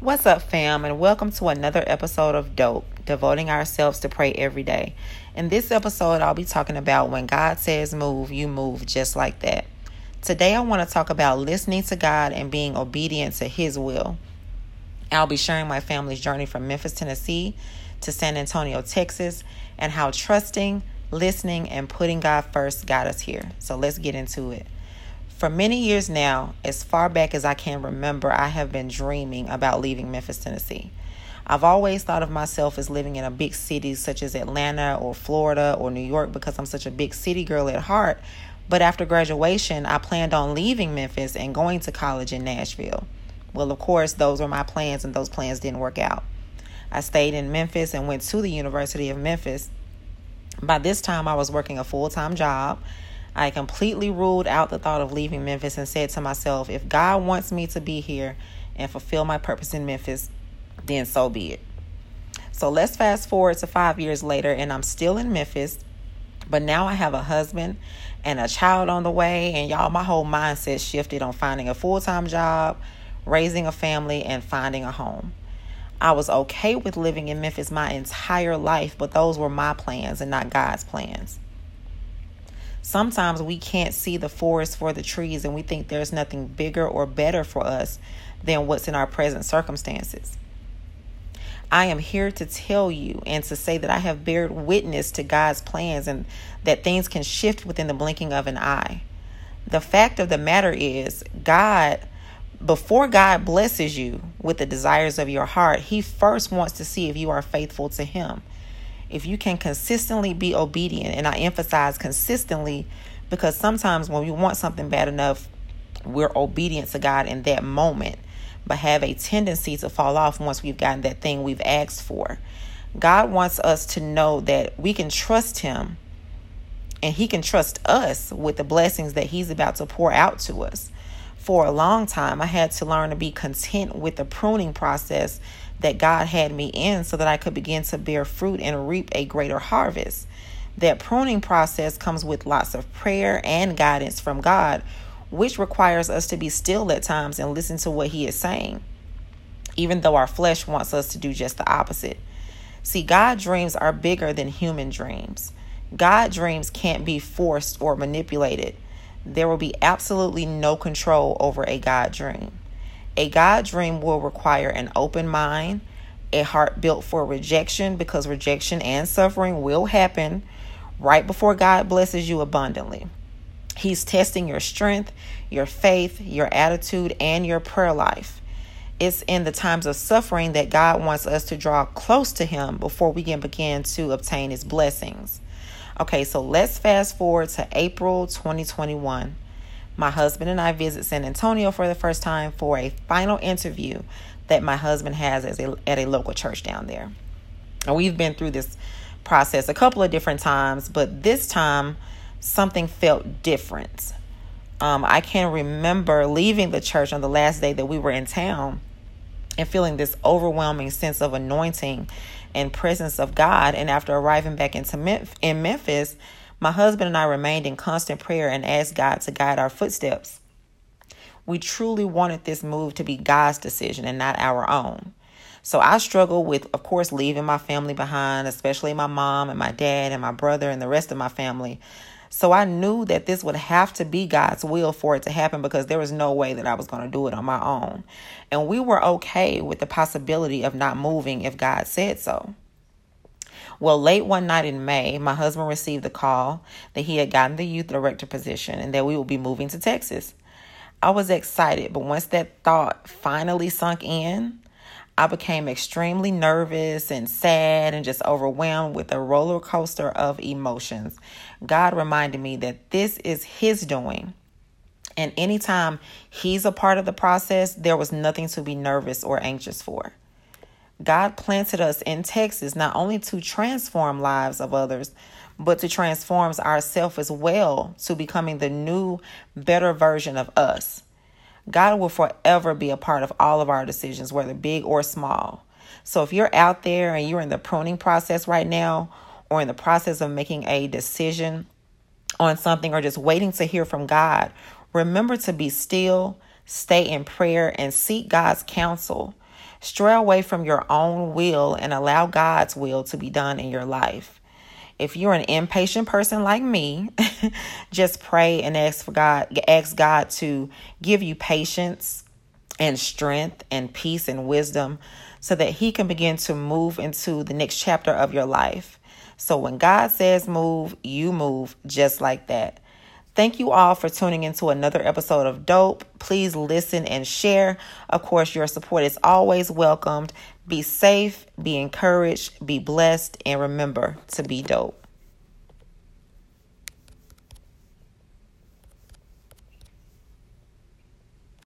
What's up, fam, and welcome to another episode of Dope, devoting ourselves to pray every day. In this episode, I'll be talking about when God says move, you move just like that. Today, I want to talk about listening to God and being obedient to His will. I'll be sharing my family's journey from Memphis, Tennessee to San Antonio, Texas, and how trusting, listening, and putting God first got us here. So let's get into it. For many years now, as far back as I can remember, I have been dreaming about leaving Memphis, Tennessee. I've always thought of myself as living in a big city such as Atlanta or Florida or New York because I'm such a big city girl at heart. But after graduation, I planned on leaving Memphis and going to college in Nashville. Well, of course, those were my plans, and those plans didn't work out. I stayed in Memphis and went to the University of Memphis. By this time, I was working a full time job. I completely ruled out the thought of leaving Memphis and said to myself, if God wants me to be here and fulfill my purpose in Memphis, then so be it. So let's fast forward to five years later, and I'm still in Memphis, but now I have a husband and a child on the way. And y'all, my whole mindset shifted on finding a full time job, raising a family, and finding a home. I was okay with living in Memphis my entire life, but those were my plans and not God's plans sometimes we can't see the forest for the trees and we think there's nothing bigger or better for us than what's in our present circumstances. I am here to tell you and to say that I have bared witness to God's plans and that things can shift within the blinking of an eye. The fact of the matter is, God, before God blesses you with the desires of your heart, He first wants to see if you are faithful to Him if you can consistently be obedient, and I emphasize consistently because sometimes when we want something bad enough, we're obedient to God in that moment, but have a tendency to fall off once we've gotten that thing we've asked for. God wants us to know that we can trust Him and He can trust us with the blessings that He's about to pour out to us. For a long time, I had to learn to be content with the pruning process that God had me in so that I could begin to bear fruit and reap a greater harvest. That pruning process comes with lots of prayer and guidance from God, which requires us to be still at times and listen to what He is saying, even though our flesh wants us to do just the opposite. See, God dreams are bigger than human dreams. God dreams can't be forced or manipulated. There will be absolutely no control over a God dream. A God dream will require an open mind, a heart built for rejection, because rejection and suffering will happen right before God blesses you abundantly. He's testing your strength, your faith, your attitude, and your prayer life. It's in the times of suffering that God wants us to draw close to Him before we can begin to obtain His blessings. Okay, so let's fast forward to April 2021 my husband and I visit San Antonio for the first time for a final interview that my husband has as a, at a local church down there. And we've been through this process a couple of different times, but this time something felt different. Um, I can remember leaving the church on the last day that we were in town and feeling this overwhelming sense of anointing and presence of God. And after arriving back into in Memphis, my husband and I remained in constant prayer and asked God to guide our footsteps. We truly wanted this move to be God's decision and not our own. So I struggled with, of course, leaving my family behind, especially my mom and my dad and my brother and the rest of my family. So I knew that this would have to be God's will for it to happen because there was no way that I was going to do it on my own. And we were okay with the possibility of not moving if God said so. Well, late one night in May, my husband received the call that he had gotten the youth director position and that we would be moving to Texas. I was excited, but once that thought finally sunk in, I became extremely nervous and sad and just overwhelmed with a roller coaster of emotions. God reminded me that this is His doing. And anytime He's a part of the process, there was nothing to be nervous or anxious for. God planted us in Texas not only to transform lives of others, but to transform ourselves as well to becoming the new, better version of us. God will forever be a part of all of our decisions, whether big or small. So if you're out there and you're in the pruning process right now, or in the process of making a decision on something, or just waiting to hear from God, remember to be still, stay in prayer, and seek God's counsel Stray away from your own will and allow God's will to be done in your life. If you're an impatient person like me, just pray and ask for God, ask God to give you patience and strength and peace and wisdom so that he can begin to move into the next chapter of your life. So when God says move, you move just like that. Thank you all for tuning into another episode of Dope. Please listen and share. Of course, your support is always welcomed. Be safe, be encouraged, be blessed, and remember to be dope.